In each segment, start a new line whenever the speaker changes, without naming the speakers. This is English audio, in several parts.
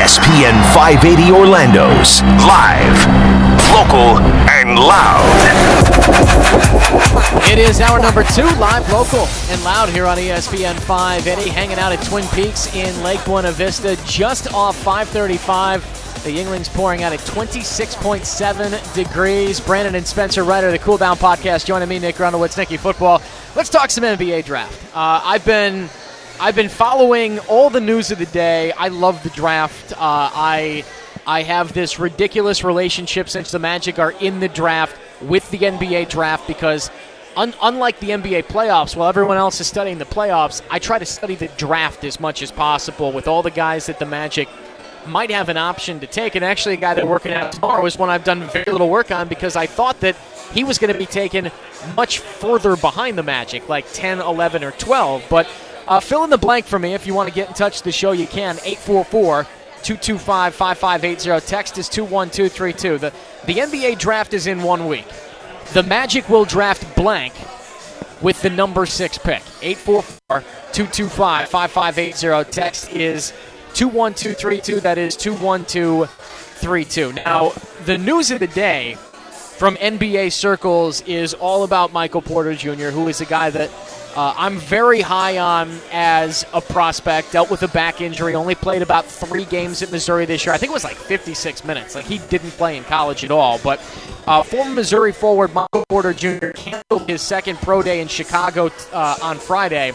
ESPN 580 Orlando's live, local, and loud.
It is hour number two, live, local, and loud here on ESPN 580, hanging out at Twin Peaks in Lake Buena Vista, just off 535. The Yuenglings pouring out at 26.7 degrees. Brandon and Spencer Ryder, the Cool Down Podcast, joining me, Nick Grundlewitz, Nicky Football. Let's talk some NBA draft. Uh, I've been I've been following all the news of the day. I love the draft. Uh, I I have this ridiculous relationship since the Magic are in the draft with the NBA draft because un- unlike the NBA playoffs, while everyone else is studying the playoffs, I try to study the draft as much as possible with all the guys that the Magic might have an option to take. And actually, a guy that working out tomorrow is one I've done very little work on because I thought that he was going to be taken much further behind the Magic, like 10, 11, or 12. But uh, fill in the blank for me if you want to get in touch with the show. You can 844 225 5580. Text is 21232. The the NBA draft is in one week. The Magic will draft blank with the number six pick. 844 225 5580. Text is 21232. That is 21232. Now, the news of the day from NBA circles is all about Michael Porter Jr., who is a guy that uh, I'm very high on as a prospect. Dealt with a back injury, only played about three games at Missouri this year. I think it was like 56 minutes. Like he didn't play in college at all. But uh, former Missouri forward Michael Porter Jr. canceled his second pro day in Chicago uh, on Friday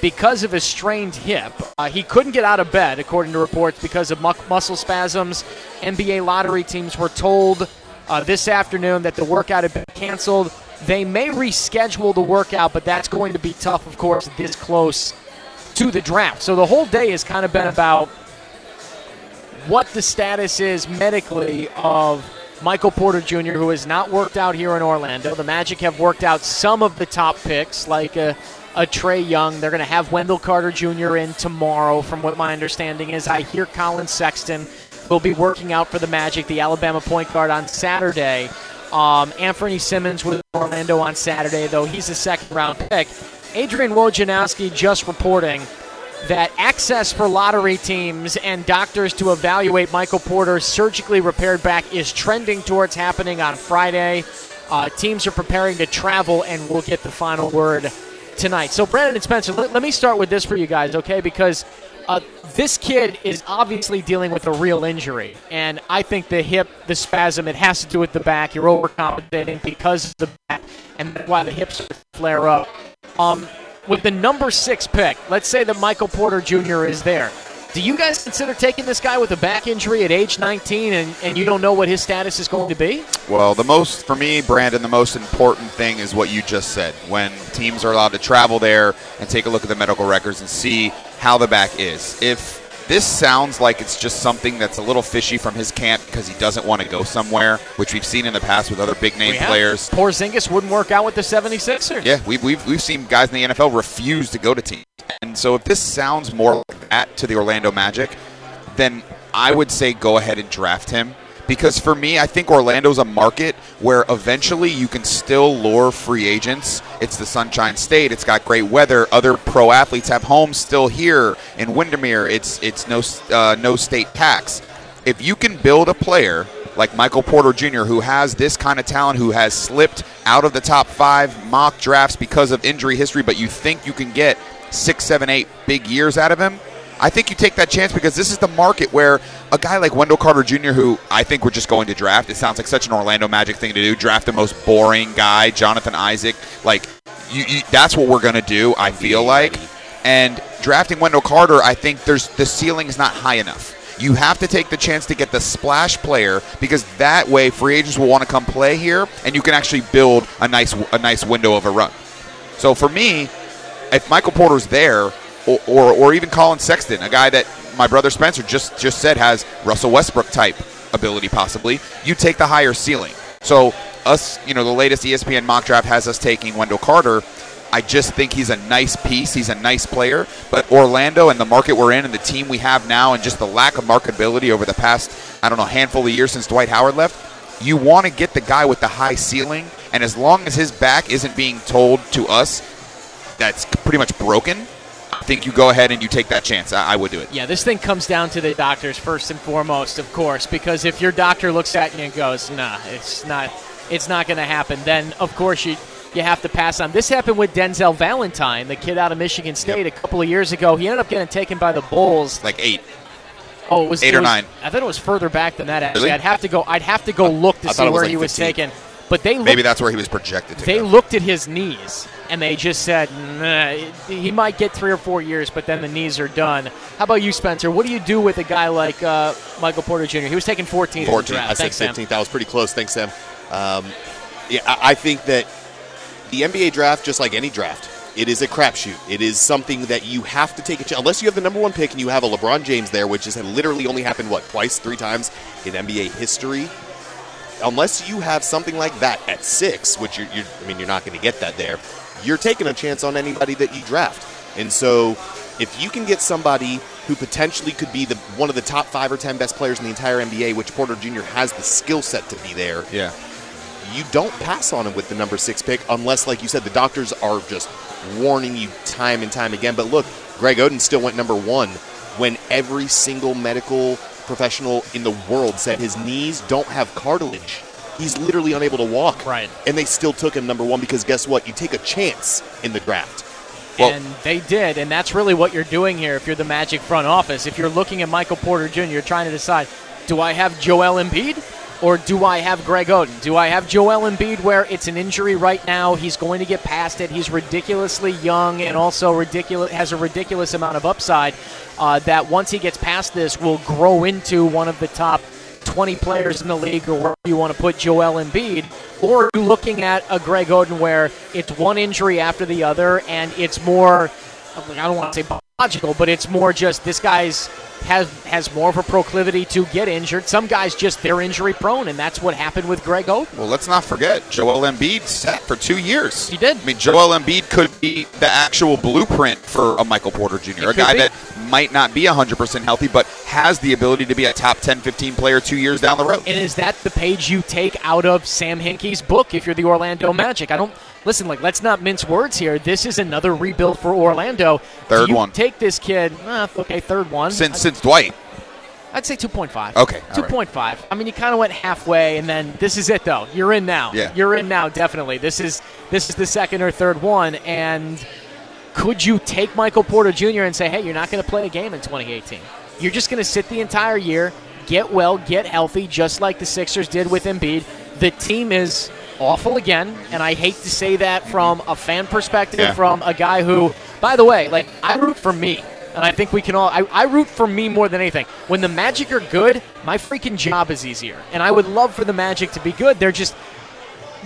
because of a strained hip. Uh, he couldn't get out of bed, according to reports, because of mu- muscle spasms. NBA lottery teams were told uh, this afternoon that the workout had been canceled. They may reschedule the workout, but that's going to be tough, of course, this close to the draft. So the whole day has kind of been about what the status is medically of Michael Porter Jr., who has not worked out here in Orlando. The Magic have worked out some of the top picks, like a, a Trae Young. They're going to have Wendell Carter Jr. in tomorrow, from what my understanding is. I hear Collin Sexton will be working out for the Magic, the Alabama point guard, on Saturday. Um, Anthony Simmons with Orlando on Saturday, though he's a second round pick. Adrian Wojnarowski just reporting that access for lottery teams and doctors to evaluate Michael Porter's surgically repaired back is trending towards happening on Friday. Uh, teams are preparing to travel, and we'll get the final word tonight. So, Brandon and Spencer, let, let me start with this for you guys, okay? Because uh, this kid is obviously dealing with a real injury, and I think the hip, the spasm, it has to do with the back. You're overcompensating because of the back, and that's why the hips flare up. Um, with the number six pick, let's say that Michael Porter Jr. is there. Do you guys consider taking this guy with a back injury at age 19 and, and you don't know what his status is going to be?
Well, the most, for me, Brandon, the most important thing is what you just said. When teams are allowed to travel there and take a look at the medical records and see how the back is. If this sounds like it's just something that's a little fishy from his camp because he doesn't want to go somewhere, which we've seen in the past with other big name players.
Porzingis wouldn't work out with the 76ers.
Yeah, we've, we've, we've seen guys in the NFL refuse to go to teams. And so if this sounds more like that to the Orlando Magic, then I would say go ahead and draft him. Because for me, I think Orlando's a market where eventually you can still lure free agents. It's the Sunshine State. It's got great weather. Other pro athletes have homes still here in Windermere. It's it's no uh, no state tax. If you can build a player like Michael Porter Jr., who has this kind of talent, who has slipped out of the top five mock drafts because of injury history, but you think you can get six, seven, eight big years out of him, I think you take that chance because this is the market where a guy like Wendell Carter Jr., who I think we're just going to draft, it sounds like such an Orlando Magic thing to do, draft the most boring guy, Jonathan Isaac. Like, you, you, that's what we're going to do, I feel like. And drafting Wendell Carter, I think there's the ceiling is not high enough. You have to take the chance to get the splash player because that way free agents will want to come play here, and you can actually build a nice a nice window of a run. So for me, if Michael Porter's there, or, or, or even Collin Sexton, a guy that my brother Spencer just just said has Russell Westbrook type ability, possibly, you take the higher ceiling. So us, you know, the latest ESPN mock draft has us taking Wendell Carter. I just think he's a nice piece. He's a nice player. But Orlando and the market we're in and the team we have now and just the lack of marketability over the past, I don't know, handful of years since Dwight Howard left, you want to get the guy with the high ceiling. And as long as his back isn't being told to us that's pretty much broken, I think you go ahead and you take that chance. I, I would do it.
Yeah, this thing comes down to the doctors first and foremost, of course, because if your doctor looks at you and goes, "Nah, it's not, it's not going to happen," then of course you you have to pass on. This happened with Denzel Valentine, the kid out of Michigan State,
Yep.
a couple of years ago. He ended up getting taken by the Bulls.
Like eight.
Oh, it was
Eight
it
or
was-
nine.
I thought it was further back than that. Actually,
Really?
I'd have to go. I'd have to go look to
I
see
thought it was
where
like
he was taken. But they
Maybe that's where he was projected to.
they
go.
looked at his knees and they just said, nah, he might get three or four years, but then the knees are done. How about you, Spencer? What do you do with a guy like uh, Michael Porter Jr.? He was taking 14 in the
14.
draft.
I said
Thanks, Sam.
15th. That was pretty close. Thanks, Sam. Um, yeah, I, I think that the NBA draft, just like any draft, it is a crapshoot. It is something that you have to take a chance. Unless you have the number one pick and you have a LeBron James there, which has literally only happened, what, twice, three times in NBA history. Unless you have something like that at six, which you're, you're I mean, you're not going to get that there, you're taking a chance on anybody that you draft. And so if you can get somebody who potentially could be the one of the top five or ten best players in the entire NBA, which Porter Jr. has the skill set to be there,
Yeah.
you don't pass on him with the number six pick unless, like you said, the doctors are just warning you time and time again. But look, Greg Oden still went number one when every single medical professional in the world said his knees don't have cartilage. He's literally unable to walk.
Right.
And they still took him number one because guess what? You take a chance in the draft.
Well-
and they did, and that's really what you're doing here if you're the Magic front office. If you're looking at Michael Porter Jr., you're trying to decide do I have Joel Embiid or do I have Greg Oden? Do I have Joel Embiid where it's an injury right now? He's going to get past it. He's ridiculously young and also ridiculous has a ridiculous amount of upside uh, that once he gets past this will grow into one of the top 20 players in the league or wherever you want to put Joel Embiid, or are you looking at a Greg Oden where it's one injury after the other and it's more, I don't want to say biological, but it's more just this guy's has has more of a proclivity to get injured. Some guys just they're injury prone, and that's what happened with Greg Oden.
Well, let's not forget Joel Embiid sat for two years.
He did.
I mean, Joel Embiid could be the actual blueprint for a Michael Porter Jr., a guy
be.
that might not be 100% healthy, but has the ability to be a top 10, 15 player two years down the road.
And is that the page you take out of Sam Hinkie's book if you're the Orlando Magic? I don't listen. Like, let's not mince words here. This is another rebuild for Orlando.
Third one.
Take this kid. Uh, okay, third one.
Since since Dwight.
I'd say 2.5.
Okay, all
Two
right.
point five. I mean, you kind of went halfway, and then this is it, though. You're in now.
Yeah.
You're in now, definitely. This is this is the second or third one, and could you take Michael Porter Jr. and say, hey, you're not going to play a game in 2018? You're just going to sit the entire year, get well, get healthy, just like the Sixers did with Embiid. The team is awful again, and I hate to say that from a fan perspective,
Yeah.
from a guy who, by the way, like I root for me. And I think we can all. I, I root for me more than anything. When the Magic are good, my freaking job is easier. And I would love for the Magic to be good. They're just.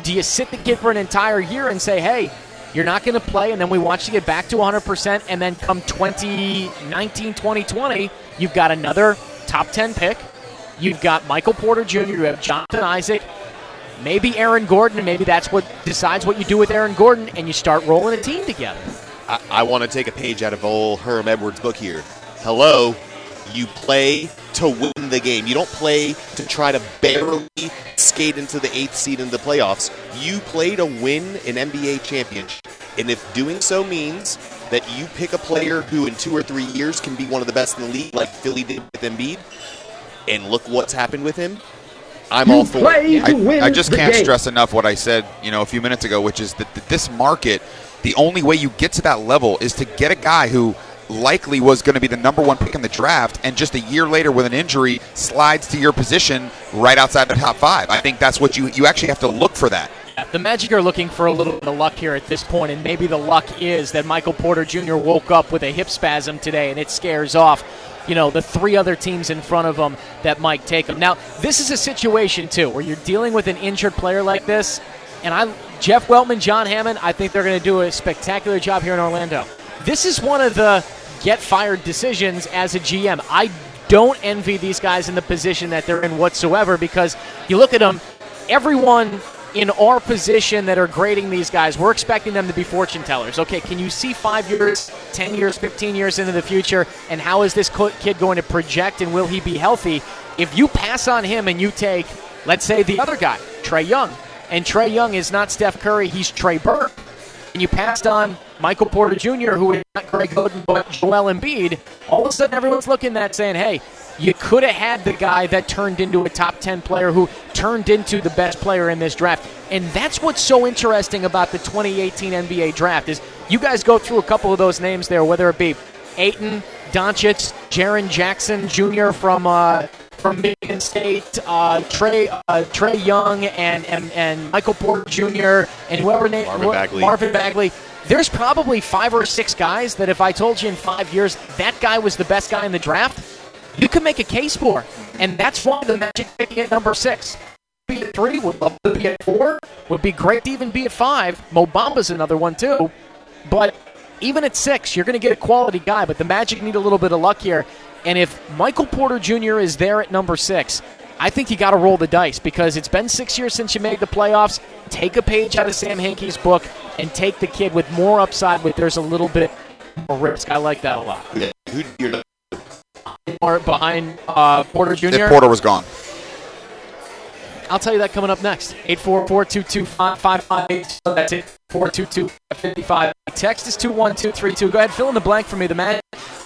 Do you sit the kid for an entire year and say, hey, you're not going to play, and then we want you to get back to 100%, and then come 2019, 2020, you've got another top 10 pick. You've got Michael Porter Jr., you have Jonathan Isaac, maybe Aaron Gordon, and maybe that's what decides what you do with Aaron Gordon, and you start rolling a team together.
I, I want to take a page out of old Herm Edwards' book here. Hello, you play to win the game. You don't play to try to barely skate into the eighth seed in the playoffs. You play to win an NBA championship. And if doing so means that you pick a player who in two or three years can be one of the best in the league, like Philly did with Embiid, and look what's happened with him, I'm all for it.
to
I,
win
I just
the
can't
game.
stress enough what I said, you know, a few minutes ago, which is that, that this market, the only way you get to that level is to get a guy who likely was going to be the number one pick in the draft, and just a year later with an injury slides to your position right outside the top five. I think that's what you you actually have to look for that.
The Magic are looking for a little bit of luck here at this point, and maybe the luck is that Michael Porter Jr. woke up with a hip spasm today, and it scares off, you know, the three other teams in front of them that might take them. Now, this is a situation too where you're dealing with an injured player like this, and I, Jeff Weltman, John Hammond, I think they're going to do a spectacular job here in Orlando. This is one of the get fired decisions as a GM. I don't envy these guys in the position that they're in whatsoever because you look at them, everyone in our position that are grading these guys, we're expecting them to be fortune tellers. Okay, can you see five years, 10 years, 15 years into the future, and how is this kid going to project and will he be healthy? If you pass on him and you take, let's say, the other guy, Trae Young, and Trae Young is not Steph Curry, he's Trey Burke. and you passed on Michael Porter Jr., who is not Greg Oden, but Joel Embiid, all of a sudden everyone's looking at that saying, hey, you could have had the guy that turned into a top 10 player who turned into the best player in this draft. And that's what's so interesting about the 2018 NBA draft is you guys go through a couple of those names there, whether it be Ayton, Doncic, Jaren Jackson Jr. from uh, from Michigan State, uh, Trae uh, Trae Young, and, and and Michael Porter Jr. and whoever named
Marvin Bagley.
Marvin Bagley. There's probably five or six guys that if I told you in five years that guy was the best guy in the draft, you can make a case for. And that's why the Magic picking at number six. Be at three, would love to be at four. Would be great to even be at five. Mo Bamba's another one too. But even at six, you're going to get a quality guy. But the Magic need a little bit of luck here. And if Michael Porter Jr. is there at number six, I think you got to roll the dice because it's been six years since you made the playoffs. Take a page out of Sam Hinkie's book and take the kid with more upside, but there's a little bit more risk. I like that a lot.
You're
More behind uh, Porter Jr.
If Porter was gone.
I'll tell you that coming up next. 844-225-5582. That's it. 422-55. Text is 21232. Go ahead, fill in the blank for me. The man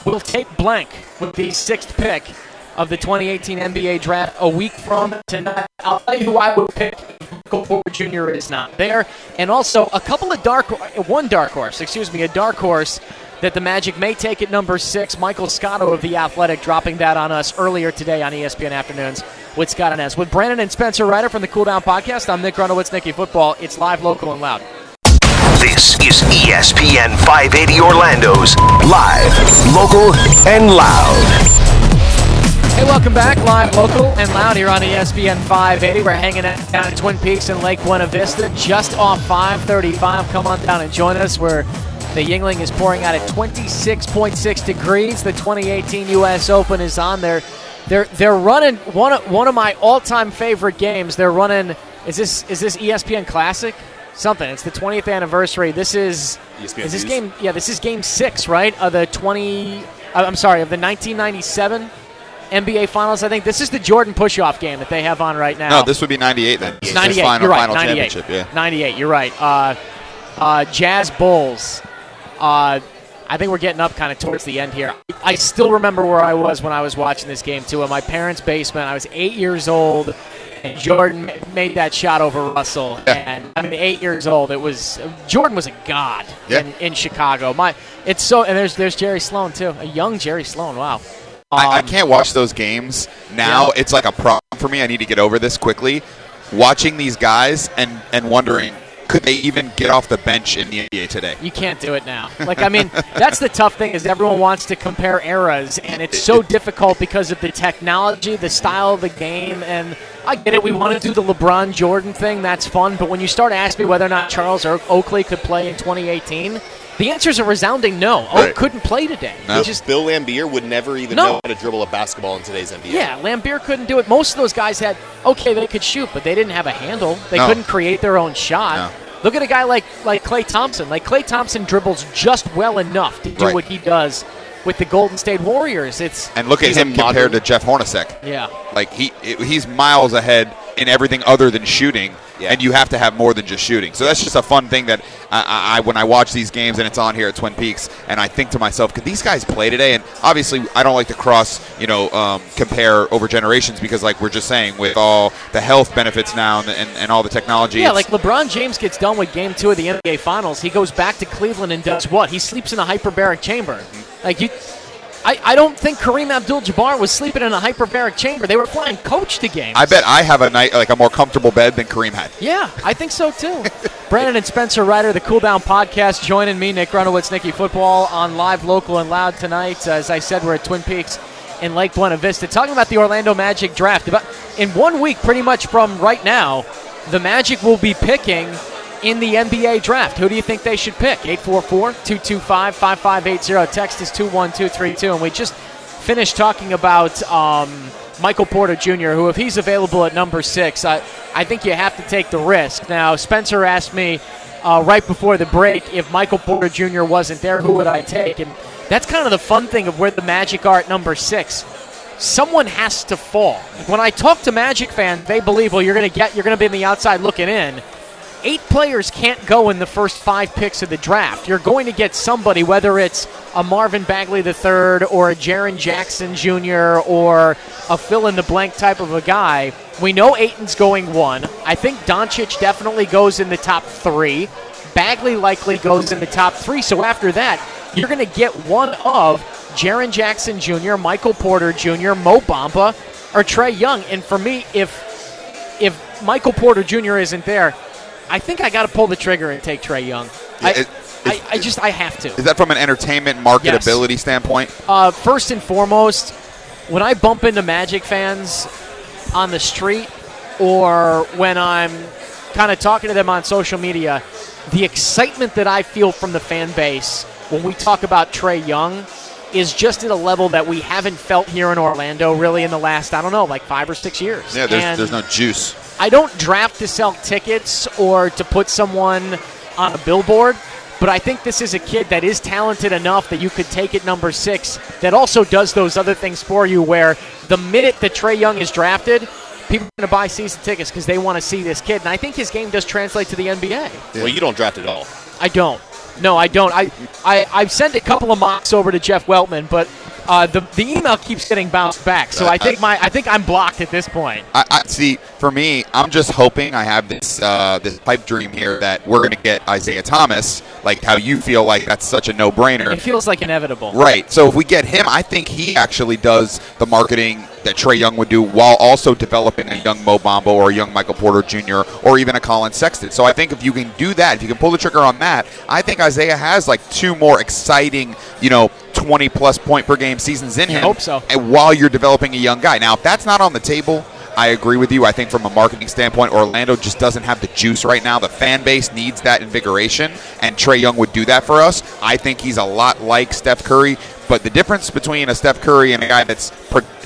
will take blank with the sixth pick of the 2018 NBA draft a week from tonight. I'll tell you who I would pick Michael Porter Jr. is not there. And also a couple of dark, one dark horse, excuse me, a dark horse that the Magic may take at number six. Michael Scotto of The Athletic dropping that on us earlier today on ESPN Afternoons with Scott and S. With Brandon and Spencer Ryder from the Cool Down Podcast, I'm Nick Runowitz, Nicky Football. It's live, local, and loud.
This is ESPN 580 Orlando's live, local, and loud.
Hey, welcome back, live, local, and loud here on ESPN 580. We're hanging out down at Twin Peaks in Lake Buena Vista, just off 535. Come on down and join us where the Yuengling is pouring out at 26.6 degrees. The 2018 U.S. Open is on there. They're they're running one of, one of my all-time favorite games. They're running. Is this is this ESPN Classic? Something. It's the 20th anniversary. This is
ESPN
is this game? Yeah, this is game six, right? Of the 20. uh, I'm sorry, of the 1997 NBA Finals. I think this is the Jordan push-off game that they have on right now.
No, this would be 98 then.
98.
Final,
you're right. 98.
Yeah.
98. You're right. Uh, uh, Jazz Bulls. Uh, I think we're getting up kind of towards the end here. I still remember where I was when I was watching this game too. In my parents' basement, I was eight years old, and Jordan made that shot over Russell.
Yeah.
And I mean, eight years old, it was Jordan was a god
Yeah.
in, in Chicago. My, it's so, and there's there's Jerry Sloan too, a young Jerry Sloan. Wow.
I, I
Um,
can't watch those games now.
Yeah.
It's like a problem for me. I need to get over this quickly. Watching these guys and and wondering could they even get off the bench in the NBA today?
You can't do it now. Like I mean, that's the tough thing is everyone wants to compare eras, and it's so difficult because of the technology, the style of the game, and I get it. We want to do the LeBron Jordan thing. That's fun, but when you start asking me whether or not Charles Oak- Oakley could play in 2018, the answer is a resounding no. Oak couldn't play today.
No.
Just
Bill Laimbeer would never even
No.
know how to dribble a basketball in today's NBA.
yeah, Laimbeer couldn't do it. Most of those guys had okay, they could shoot, but they didn't have a handle. They
No.
couldn't create their own shot. Look at a guy like like Klay Thompson. Like Klay Thompson dribbles just well enough to do
Right.
what he does with the Golden State Warriors. It's
And look at him compared to Jeff Hornacek.
yeah.
Like he he's miles ahead in everything other than shooting,
Yeah.
and you have to have more than just shooting. So that's just a fun thing that I, I, I when I watch these games and it's on here at Twin Peaks, and I think to myself, could these guys play today? And obviously, I don't like to cross, you know, um, compare over generations because, like we're just saying, with all the health benefits now and, and, and all the technology,
Yeah, like LeBron James gets done with game two of the NBA Finals. He goes back to Cleveland and does what? He sleeps in a hyperbaric chamber. Like you, I, I don't think Kareem Abdul-Jabbar was sleeping in a hyperbaric chamber. They were flying coach to games.
I bet I have a night like a more comfortable bed than Kareem had.
Yeah, I think so too. Brandon and Spencer Ryder, the Cool Down Podcast, joining me, Nick Runowitz, Nicky Football, on live, local, and loud tonight. Uh, as I said, we're at Twin Peaks in Lake Buena Vista, talking about the Orlando Magic draft. About in one week, pretty much from right now, the Magic will be picking in the NBA draft. Who do you think they should pick? 844-225-5580. Text is 21232. And we just finished talking about um, Michael Porter Jr., who, if he's available at number six, I, I think you have to take the risk. Now, Spencer asked me uh, right before the break if Michael Porter Jr. wasn't there, who would I take? And that's kind of the fun thing of where the Magic are at number six. Someone has to fall. When I talk to Magic fans, they believe, well, you're going to get, you're going to be on the outside looking in. Eight players can't go in the first five picks of the draft. You're going to get somebody, whether it's a Marvin Bagley III or a Jaren Jackson Jr. or a fill in the blank type of a guy. We know Ayton's going one. I think Doncic definitely goes in the top three. Bagley likely goes in the top three. So after that, you're going to get one of Jaren Jackson Jr., Michael Porter Jr., Mo Bamba, or Trae Young. And for me, if if Michael Porter Jr. isn't there, I think I got to pull the trigger and take Trae Young.
Yeah,
I,
it-
I, I just I have to.
Is that from an entertainment marketability standpoint?
Uh, first and foremost, when I bump into Magic fans on the street or when I'm kind of talking to them on social media, the excitement that I feel from the fan base when we talk about Trae Young is just at a level that we haven't felt here in Orlando really in the last, I don't know, like five or six years.
Yeah, there's,
And
there's no juice.
I don't draft to sell tickets or to put someone on a billboard, but I think this is a kid that is talented enough that you could take at number six that also does those other things for you where the minute that Trae Young is drafted, people are going to buy season tickets because they want to see this kid. And I think his game does translate to the NBA.
Well, you don't draft at all.
I don't. No, I don't. I, I I've sent a couple of mocks over to Jeff Weltman, but uh, the the email keeps getting bounced back. So I think my I think I'm blocked at this point.
I, I see. For me, I'm just hoping I have this uh, this pipe dream here that we're going to get Isaiah Thomas. Like how you feel like that's such a no brainer.
It feels like inevitable.
Right. So if we get him, I think he actually does the marketing that Trae Young would do while also developing a young Mo Bamba or a young Michael Porter Jr. or even a Collin Sexton. So I think if you can do that, if you can pull the trigger on that, I think Isaiah has like two more exciting, you know, 20 plus point per game seasons in him.
I hope so.
And while you're developing a young guy. Now, if that's not on the table, I agree with you. I think from a marketing standpoint, Orlando just doesn't have the juice right now. The fan base needs that invigoration, and Trae Young would do that for us. I think he's a lot like Steph Curry, but the difference between a Steph Curry and a guy that's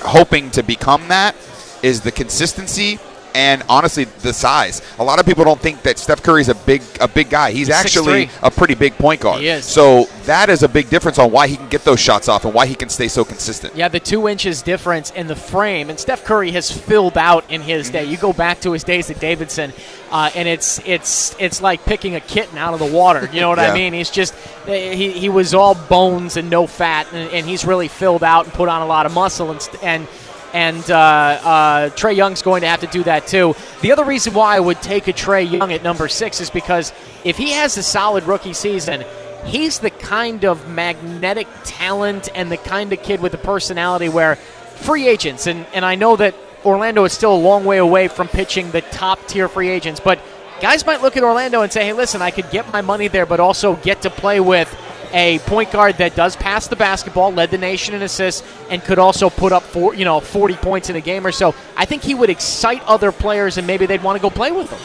hoping to become that is the consistency and honestly the size. A lot of people don't think that Steph Curry's a big a big guy. He's actually
6'3".
a pretty big point guard.
He is.
So that is a big difference on why he can get those shots off and why he can stay so consistent.
Yeah, the two inches difference in the frame, and Steph Curry has filled out in his day. You go back to his days at Davidson, uh, and it's it's it's like picking a kitten out of the water. You know what
Yeah.
I mean? He's just he, he was all bones and no fat, and, and he's really filled out and put on a lot of muscle and and. And uh, uh, Trae Young's going to have to do that too. The other reason why I would take a Trae Young at number six is because if he has a solid rookie season, he's the kind of magnetic talent and the kind of kid with a personality where free agents, and, and I know that Orlando is still a long way away from pitching the top tier free agents, but guys might look at Orlando and say, hey, listen, I could get my money there, but also get to play with a point guard that does pass the basketball, led the nation in assists, and could also put up four, you know, 40 points in a game or so. I think he would excite other players, and maybe they'd want to go play with him.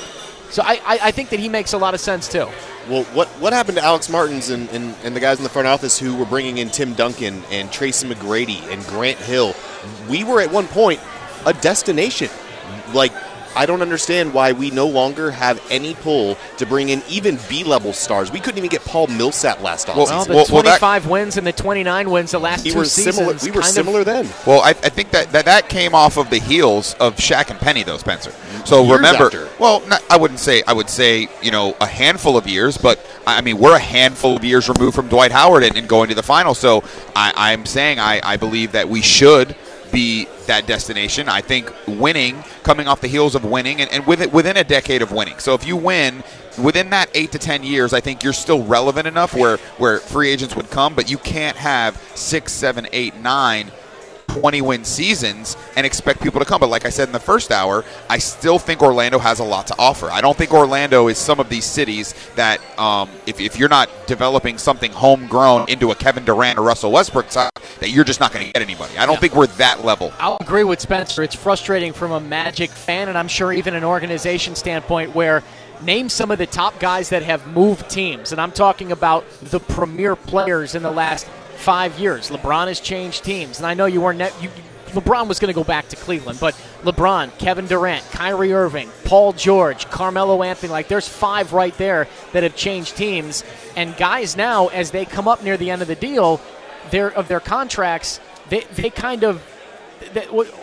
So I, I, I think that he makes a lot of sense too.
Well, what what happened to Alex Martins and, and, and the guys in the front office who were bringing in Tim Duncan and Tracy McGrady and Grant Hill? We were at one point a destination. Like, I don't understand why we no longer have any pull to bring in even B level stars. We couldn't even get Paul Millsap last
Well,
offseason.
Well, the
Well, well, that-
25 wins and the 29 wins the last
we
two
were
seasons.
similar. We were
kind of-
similar then.
Well, I, I think that, that that came off of the heels of Shaq and Penny, though, Spencer. So
Years
remember,
after.
well, not, I wouldn't say I would say you know a handful of years, but I I mean we're a handful of years removed from Dwight Howard and, and going to the final. So I, I'm saying I, I believe that we should be that destination. I think winning, coming off the heels of winning, and, and with it, within a decade of winning. So if you win within that eight to ten years, I think you're still relevant enough where where free agents would come, but you can't have six, seven, eight, nine. 20 win seasons and expect people to come. But like I said in the first hour, I still think Orlando has a lot to offer. I don't think Orlando is some of these cities that, um, if, if you're not developing something homegrown into a Kevin Durant or Russell Westbrook side, that you're just not going to get anybody. I don't
Yeah.
think we're that level.
I'll agree with Spencer. It's frustrating from a Magic fan, and I'm sure even an organization standpoint, where name some of the top guys that have moved teams. And I'm talking about the premier players in the last five years. LeBron has changed teams. And I know you weren't. You, LeBron was going to go back to Cleveland, but LeBron, Kevin Durant, Kyrie Irving, Paul George, Carmelo Anthony, like there's five right there that have changed teams. And guys now, as they come up near the end of the deal, their of their contracts, they, they kind of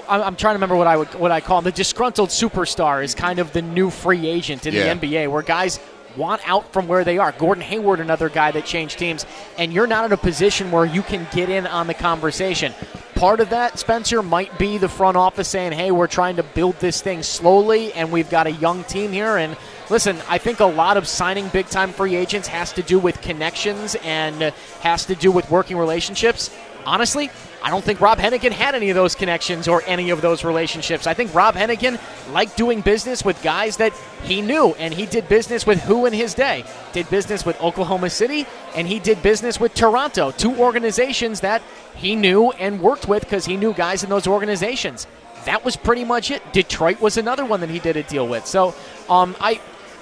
I'm I'm trying to remember what I would what I call him. the disgruntled superstar is kind of the new free agent in
Yeah.
the NBA, where guys want out from where they are. Gordon Hayward, another guy that changed teams, and you're not in a position where you can get in on the conversation. Part of that, Spencer, might be the front office saying, "Hey, we're trying to build this thing slowly, and we've got a young team here." And listen, I think a lot of signing big time free agents has to do with connections and has to do with working relationships. Honestly, I don't think Rob Hennigan had any of those connections or any of those relationships. I think Rob Hennigan liked doing business with guys that he knew, and he did business with who in his day? Did business with Oklahoma City, and he did business with Toronto, two organizations that he knew and worked with because he knew guys in those organizations. That was pretty much it. Detroit was another one that he did a deal with. So, um, I,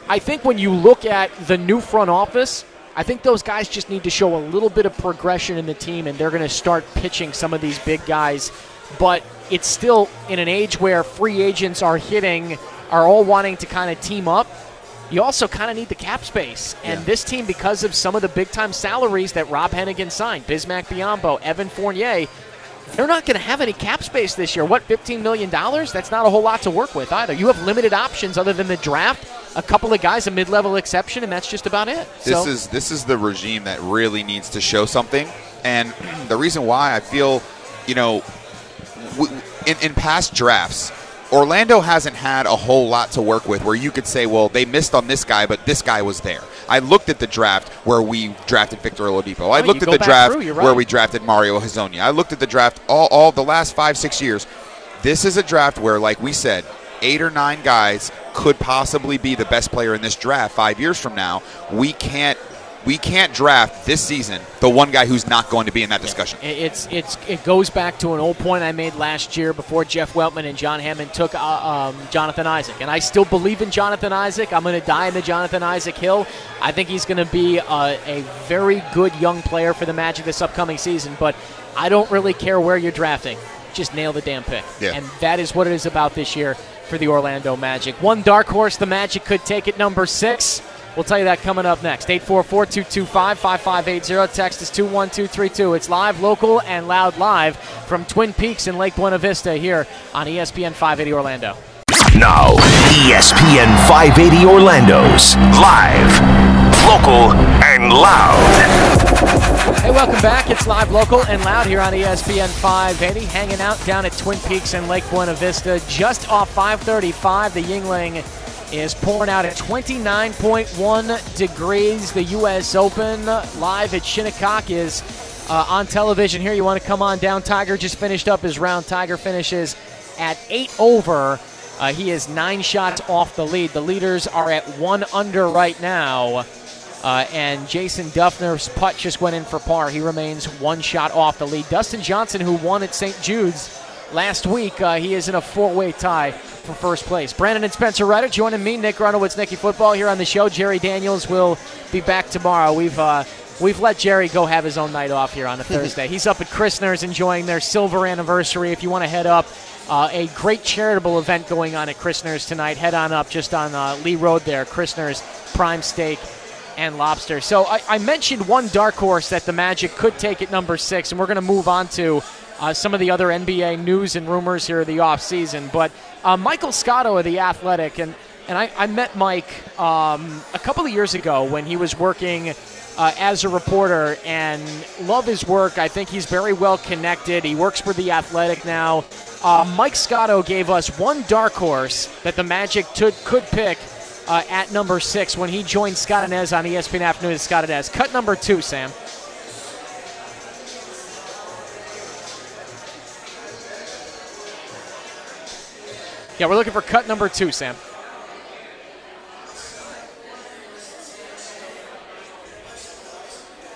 I think when you look at the new front office, I think those guys just need to show a little bit of progression in the team, and they're going to start pitching some of these big guys. But it's still in an age where free agents are hitting, are all wanting to kind of team up. You also kind of need the cap space. And this team, because of some of the big time salaries that Rob Hennigan signed, Bismack Biyombo, Evan Fournier, they're not going to have any cap space this year. What, $15 million? That's not a whole lot to work with either. You have limited options other than the draft, a couple of guys, a mid level exception, and that's just about it.
This
so,
is this is the regime that really needs to show something, and the reason why I feel, you know, w- in, in past drafts, Orlando hasn't had a whole lot to work with where you could say, well, they missed on this guy, but this guy was there. I looked at the draft where we drafted Victor Oladipo. I looked at the draft
through,
where we drafted Mario Hezonja. I looked at the draft all, all the last five, six years. This is a draft where, like we said, eight or nine guys could possibly be the best player in this draft five years from now. We can't we can't draft this season the one guy who's not going to be in that discussion.
It- It's it's it goes back to an old point I made last year before Jeff Weltman and John Hammond took uh, um, Jonathan Isaac, and I still believe in Jonathan Isaac. I'm going to die in the Jonathan Isaac hill. I think he's going to be a, a very good young player for the Magic this upcoming season. But I don't really care where you're drafting. Just nail the damn pick,
Yeah.
and that is what it is about this year for the Orlando Magic. One dark horse the Magic could take at number six. We'll tell you that coming up next. 844-225-5580. Text is 21232. It's live, local, and loud live from Twin Peaks in Lake Buena Vista here on ESPN 580 Orlando.
Now, ESPN 580 Orlando's live, local, and loud.
Hey, welcome back. It's live, local, and loud here on ESPN 580. Hanging out down at Twin Peaks in Lake Buena Vista, just off 535. The Yuengling is pouring out at 29.1 degrees. The U.S. Open live at Shinnecock is uh, on television here. You want to come on down? Tiger just finished up his round. Tiger finishes at eight over. Uh, he is nine shots off the lead. The leaders are at one under right now. Uh, and Jason Dufner's putt just went in for par. He remains one shot off the lead. Dustin Johnson, who won at St. Jude's last week, uh, he is in a four-way tie for first place. Brandon and Spencer Ryder joining me, Nick Runowitz, Nicky Football here on the show. Jerry Daniels will be back tomorrow. We've uh, we've let Jerry go have his own night off here on a Thursday. He's up at Christner's enjoying their silver anniversary. If you want to head up, uh, a great charitable event going on at Christner's tonight. Head on up just on uh, Lee Road there. Christner's Prime Steak and lobster. So I, I mentioned one dark horse that the Magic could take at number six, and we're going to move on to uh, some of the other NBA news and rumors here of the offseason. But uh, Michael Scotto of The Athletic, and, and I, I met Mike um, a couple of years ago when he was working uh, as a reporter and love his work. I think he's very well connected. He works for The Athletic now. Uh, Mike Scotto gave us one dark horse that the Magic took, could pick uh, at number six when he joined Scott Anez on ESPN Afternoon with Scott Anez. Cut number two, Sam. Yeah, we're looking for cut number two, Sam.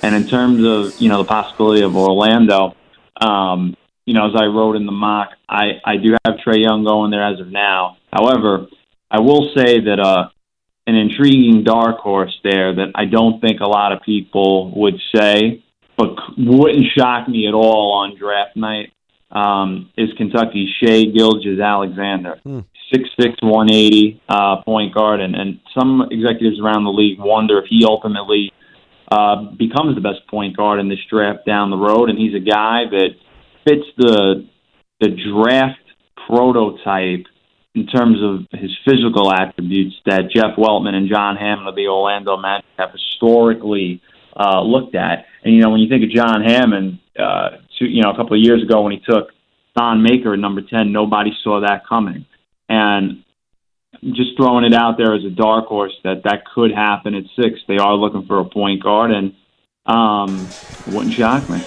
And in terms of you know the possibility of Orlando, um, you know as I wrote in the mock, I I do have Trae Young going there as of now. However, I will say that uh, an intriguing dark horse there that I don't think a lot of people would say, but wouldn't shock me at all on draft night um, is Kentucky's Shai Gilgeous-Alexander. Six six one eighty uh, point guard, and, and some executives around the league wonder if he ultimately uh, becomes the best point guard in this draft down the road. And he's a guy that fits the the draft prototype in terms of his physical attributes that Jeff Weltman and John Hammond of the Orlando Magic have historically uh, looked at. And you know, when you think of John Hammond, uh, two, you know, a couple of years ago when he took Thon Maker at number ten, nobody saw that coming. And just throwing it out there as a dark horse that that could happen at six. They are looking for a point guard, and um, wouldn't shock me.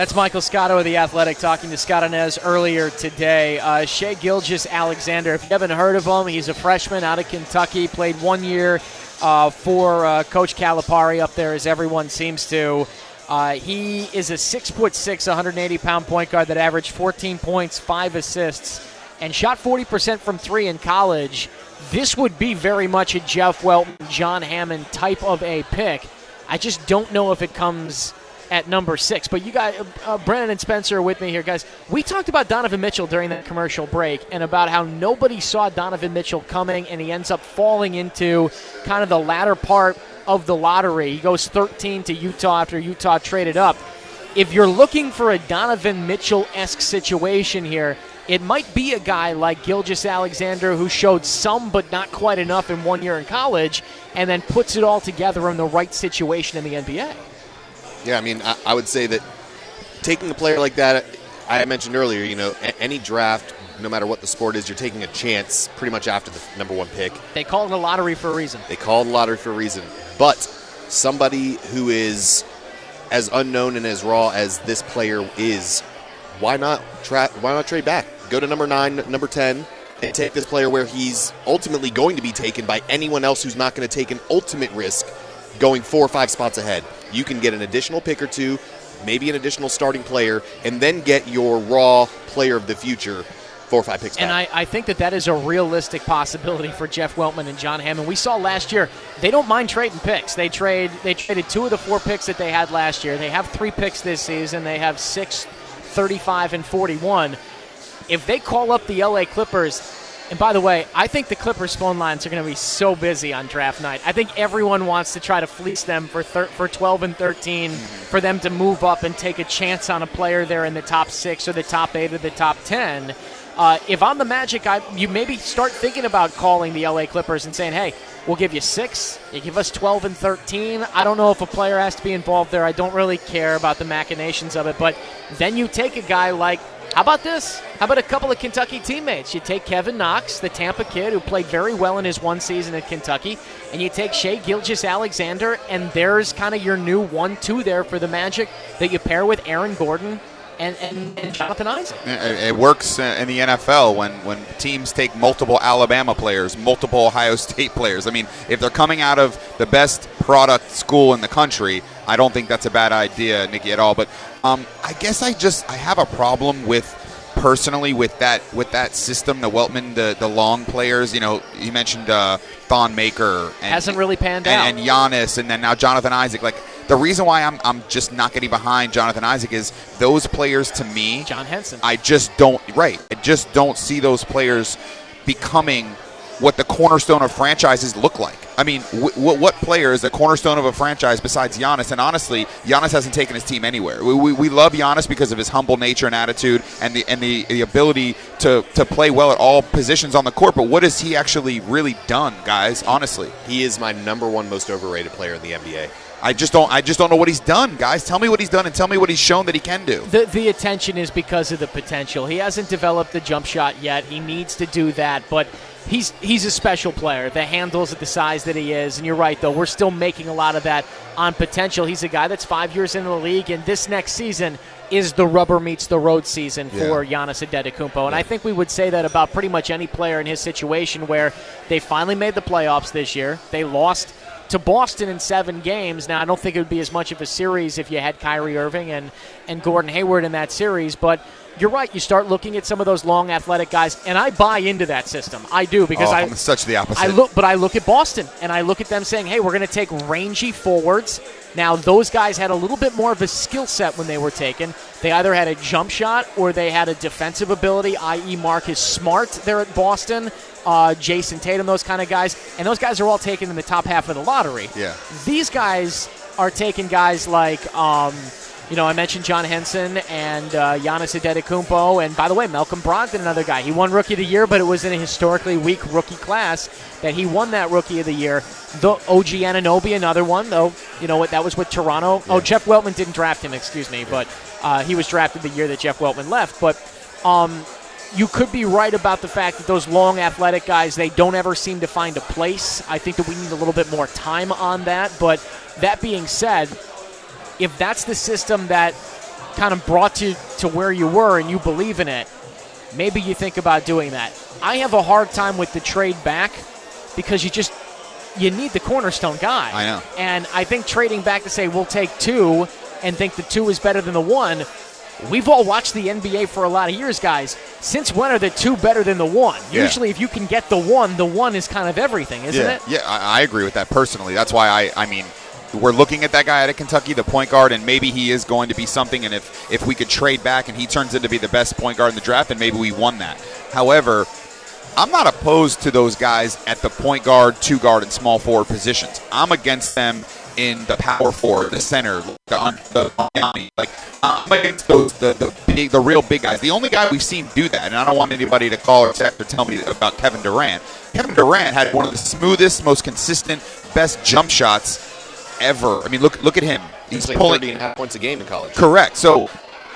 That's Michael Scotto of The Athletic talking to Scott Anez earlier today. Uh, Shai Gilgeous-Alexander, if you haven't heard of him, he's a freshman out of Kentucky, played one year uh, for uh, Coach Calipari up there, as everyone seems to. Uh, he is a six foot six, 180 pound point guard that averaged 14 points, five assists, and shot 40% from three in college. This would be very much a Jeff Weltman, John Hammond type of a pick. I just don't know if it comes at number six. But you guys, uh, Brennan and Spencer are with me here, guys. We talked about Donovan Mitchell during that commercial break and about how nobody saw Donovan Mitchell coming, and he ends up falling into kind of the latter part of the lottery. He goes 13 to Utah after Utah traded up. If you're looking for a Donovan Mitchell esque situation here, it might be a guy like Gilgeous-Alexander who showed some but not quite enough in one year in college and then puts it all together in the right situation in the NBA.
Yeah, I mean, I, I would say that taking a player like that, I mentioned earlier, you know, any draft, no matter what the sport is, you're taking a chance pretty much after the number one pick.
They call it a lottery for a reason.
They call it a lottery for a reason. But somebody who is as unknown and as raw as this player is, why not tra- why not trade back? Go to number nine, number ten, and take this player where he's ultimately going to be taken by anyone else who's not going to take an ultimate risk going four or five spots ahead. You can get an additional pick or two, maybe an additional starting player, and then get your raw player of the future four or five picks
And I. I think that that is a realistic possibility for Jeff Weltman and John Hammond. We saw last year they don't mind trading picks. They trade they traded two of the four picks that they had last year. They have three picks this season. They have six, 35, and 41. If they call up the LA Clippers, and by the way, I think the Clippers phone lines are going to be so busy on draft night. I think everyone wants to try to fleece them for thir- for 12 and 13, for them to move up and take a chance on a player there in the top six or the top eight or the top 10. Uh, if I'm the Magic, I, you maybe start thinking about calling the LA Clippers and saying, "Hey, we'll give you six. You give us 12 and 13." I don't know if a player has to be involved there. I don't really care about the machinations of it, but then you take a guy like how about this? How about a couple of Kentucky teammates? You take Kevin Knox, the Tampa kid who played very well in his one season at Kentucky, and you take Shai Gilgeous-Alexander, and there's kind of your new one-two there for the Magic that you pair with Aaron Gordon and, and, and Jonathan Isaac.
It it works uh, in the NFL when, when teams take multiple Alabama players, multiple Ohio State players. I mean, if they're coming out of the best product school in the country, I don't think that's a bad idea, Nikki, at all. But um, I guess I just I have a problem with personally with that with that system, the Weltman, the the long players. You know, you mentioned uh, Thon Maker and,
Hasn't really panned out.
and, and Giannis, and then now Jonathan Isaac. Like the reason why I'm I'm just not getting behind Jonathan Isaac is those players to me.
John Henson.
I just don't right. I just don't see those players becoming what the cornerstone of franchises look like. I mean, wh- wh- what player is the cornerstone of a franchise besides Giannis? And honestly, Giannis hasn't taken his team anywhere. We, we, we love Giannis because of his humble nature and attitude, and the and the, the ability to to play well at all positions on the court. But what has he actually really done, guys? Honestly,
he is my number one most overrated player in the NBA.
I just don't I just don't know what he's done, guys. Tell me what he's done and tell me what he's shown that he can do.
The, the attention is because of the potential. He hasn't developed the jump shot yet. He needs to do that, but he's he's a special player. The handles at the size that he is, and you're right though. We're still making a lot of that on potential. He's a guy that's five years into the league, and this next season is the rubber meets the road season for Giannis Antetokounmpo. And I think we would say that about pretty much any player in his situation, where they finally made the playoffs this year. They lost to Boston in seven games. Now, I don't think it would be as much of a series if you had Kyrie Irving and, and Gordon Hayward in that series, but you're right. You start looking at some of those long athletic guys, and I buy into that system. I do because
oh,
I
I'm such the opposite.
I look, but I look at Boston and I look at them saying, "Hey, we're going to take rangy forwards." Now, those guys had a little bit more of a skill set when they were taken. They either had a jump shot or they had a defensive ability, i.e., Marcus Smart there at Boston, uh, Jayson Tatum, those kind of guys, and those guys are all taken in the top half of the lottery.
Yeah.
These guys are taking guys like. Um, you know, I mentioned John Henson and uh, Giannis Antetokounmpo, and by the way, Malcolm Brogdon, another guy. He won Rookie of the Year, but it was in a historically weak rookie class that he won that Rookie of the Year. The OG Anunoby, another one, though. You know what? That was with Toronto. Oh, Jeff Weltman didn't draft him, excuse me, but uh, he was drafted the year that Jeff Weltman left. But um, you could be right about the fact that those long athletic guys they don't ever seem to find a place. I think that we need a little bit more time on that. But that being said, if that's the system that kind of brought you to where you were and you believe in it, maybe you think about doing that. I have a hard time with the trade back because you just you need the cornerstone guy.
I know.
And I think trading back to say we'll take two and think the two is better than the one. We've all watched the NBA for a lot of years, guys. Since when are the two better than the one?
Yeah.
Usually, if you can get the one, the one is kind of everything, isn't
yeah,
it?
Yeah, I, I agree with that personally. That's why I, I mean, we're looking at that guy out of Kentucky, the point guard, and maybe he is going to be something. And if if we could trade back and he turns into be the best point guard in the draft, then maybe we won that. However, I'm not opposed to those guys at the point guard, two guard, and small forward positions. I'm against them in the power forward, the center, the, the like I'm against those the, the big, the real big guys. The only guy we've seen do that, and I don't want anybody to call or text or tell me about Kevin Durant. Kevin Durant had one of the smoothest, most consistent, best jump shots ever. I mean, look look at him. He's
He's like
pulling
30 and a half points a game in college.
Correct. So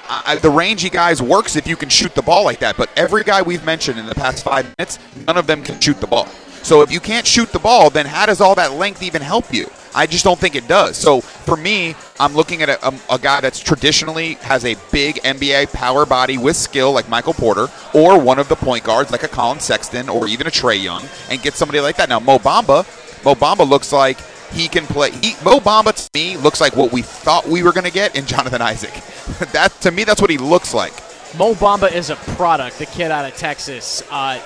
I, the rangy guys works if you can shoot the ball like that. But every guy we've mentioned in the past five minutes, none of them can shoot the ball. So if you can't shoot the ball, then how does all that length even help you? I just don't think it does. So for me, I'm looking at a, a, a guy that's traditionally has a big NBA power body with skill like Michael Porter, or one of the point guards like a Collin Sexton, or even a Trae Young, and get somebody like that. Now Mo Bamba, Mo Bamba looks like he can play. He, Mo Bamba to me looks like what we thought we were going to get in Jonathan Isaac. that to me, that's what he looks like.
Mo Bamba is a product, the kid out of Texas. Uh,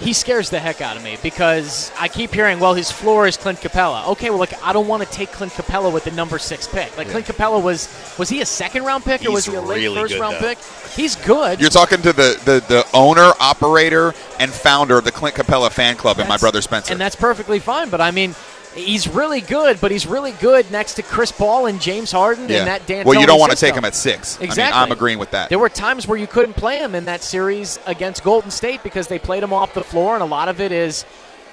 he scares the heck out of me because I keep hearing, well, his floor is Clint Capela. Okay, well, like I don't want to take Clint Capela with the number six pick. Like Clint Capela was, was he a second round pick or was
He's
he a late
really
first
good,
round
though.
pick? He's good.
You're talking to the, the, the owner, operator, and founder of the Clint Capela fan club, and my brother Spencer.
And that's perfectly fine. But I mean, he's really good. But he's really good next to Chris Paul and James Harden
yeah.
and that Dan.
well, you don't want to take him at six. I
Exactly.
mean, I'm agreeing with that.
There were times where you couldn't play him in that series against Golden State because they played him off the floor, and a lot of it is,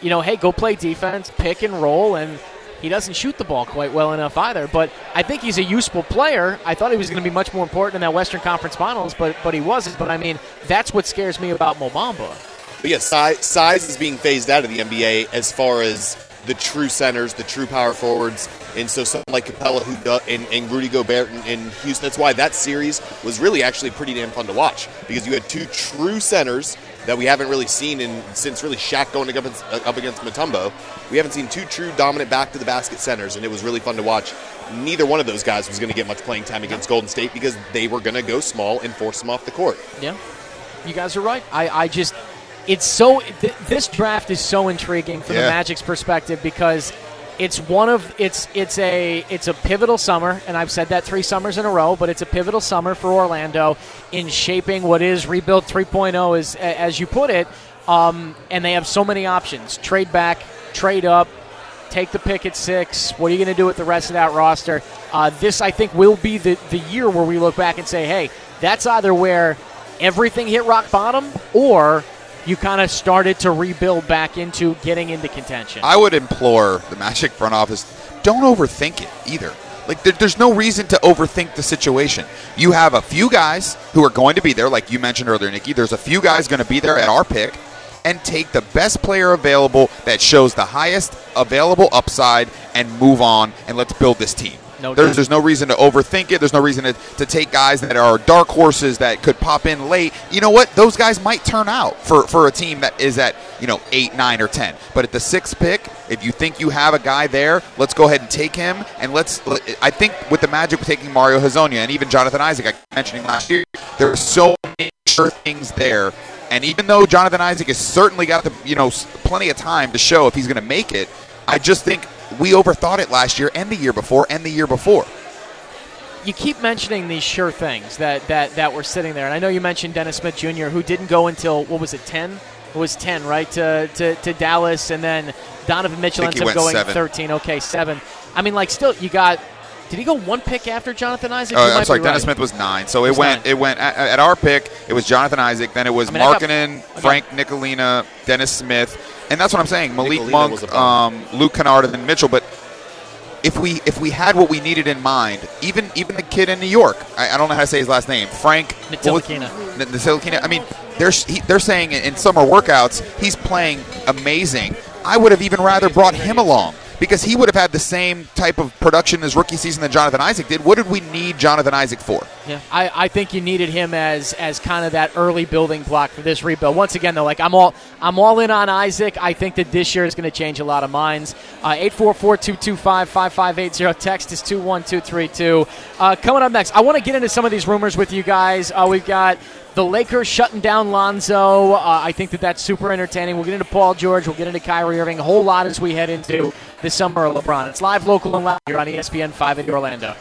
you know, hey, go play defense, pick and roll, and he doesn't shoot the ball quite well enough either. But I think he's a useful player. I thought he was going to be much more important in that Western Conference Finals, but but he wasn't. But I mean, that's what scares me about Mo Bamba.
But yeah, size, size is being phased out of the NBA as far as the true centers, the true power forwards, and so someone like Capela who do, and, and Rudy Gobert in, in Houston. That's why that series was really actually pretty damn fun to watch because you had two true centers that we haven't really seen in since really Shaq going up against, uh, up against Mutombo. We haven't seen two true dominant back to the basket centers, and it was really fun to watch. Neither one of those guys was going to get much playing time against Golden State because they were going to go small and force them off the court.
Yeah, you guys are right. I, I just, it's so, th- this draft is so intriguing from the Magic's perspective because it's one of, it's, it's a, it's a pivotal summer, and I've said that three summers in a row, but it's a pivotal summer for Orlando in shaping what is Rebuild 3.0, as, as you put it. Um, and they have so many options trade back, trade up, take the pick at six. What are you going to do with the rest of that roster? Uh, this, I think, will be the, the year where we look back and say, hey, that's either where everything hit rock bottom or you kind of started to rebuild back into getting into contention.
I would implore the Magic front office don't overthink it either. Like there, there's no reason to overthink the situation. You have a few guys who are going to be there, like you mentioned earlier, Nikki. There's a few guys going to be there at our pick, and take the best player available that shows the highest available upside, and move on, and let's build this team.
No
there's, there's no reason to overthink it. There's no reason to, to take guys that are dark horses that could pop in late. You know what? Those guys might turn out for, for a team that is at, you know, eight, nine, or ten. But at the sixth pick, if you think you have a guy there, let's go ahead and take him. And let's I think with the Magic taking Mario Hezonja and even Jonathan Isaac, I kept mentioning last year, there are so many sure things there. And even though Jonathan Isaac has certainly got the you know plenty of time to show if he's going to make it, I just think we overthought it last year and the year before and the year before.
you keep mentioning these sure things that, that, that were sitting there. And I know you mentioned Dennis Smith Jr., who didn't go until, what was it, 10? It was 10, right, to, to, to Dallas. And then Donovan Mitchell ends up going
seven.
13. Okay, 7. I mean, like, still, you got Did he go one pick after Jonathan Isaac?
Uh, I'm sorry, Dennis
right.
Smith was nine. So it went.
nine.
It went at, at our pick. It was Jonathan Isaac. Then it was
I mean, Markkanen, got-
Frank Nicolina, Dennis Smith, and that's what I'm saying. Malik
Nicolina
Monk, um, Luke Kennard, and then Mitchell. But if we if we had what we needed in mind, even even the kid in New York, I, I don't know how to say his last name, Frank
Ntilikina.
Ntilikina. I mean, they're he, they're saying in summer workouts he's playing amazing. I would have even rather brought him along because he would have had the same type of production as rookie season that Jonathan Isaac did. What did we need Jonathan Isaac for?
Yeah, I, I think you needed him as as kind of that early building block for this rebuild. Once again, though, like I'm all I'm all in on Isaac. I think that this year is going to change a lot of minds. Uh, Eight four four two two five five five eight zero. Text is two one two three two. Uh, Coming up next, I want to get into some of these rumors with you guys. Uh, we've got. The Lakers shutting down Lonzo. Uh, I think that that's super entertaining. We'll get into Paul George. We'll get into Kyrie Irving. A whole lot as we head into the summer of LeBron. It's live, local, and loud here on ESPN 5 in Orlando.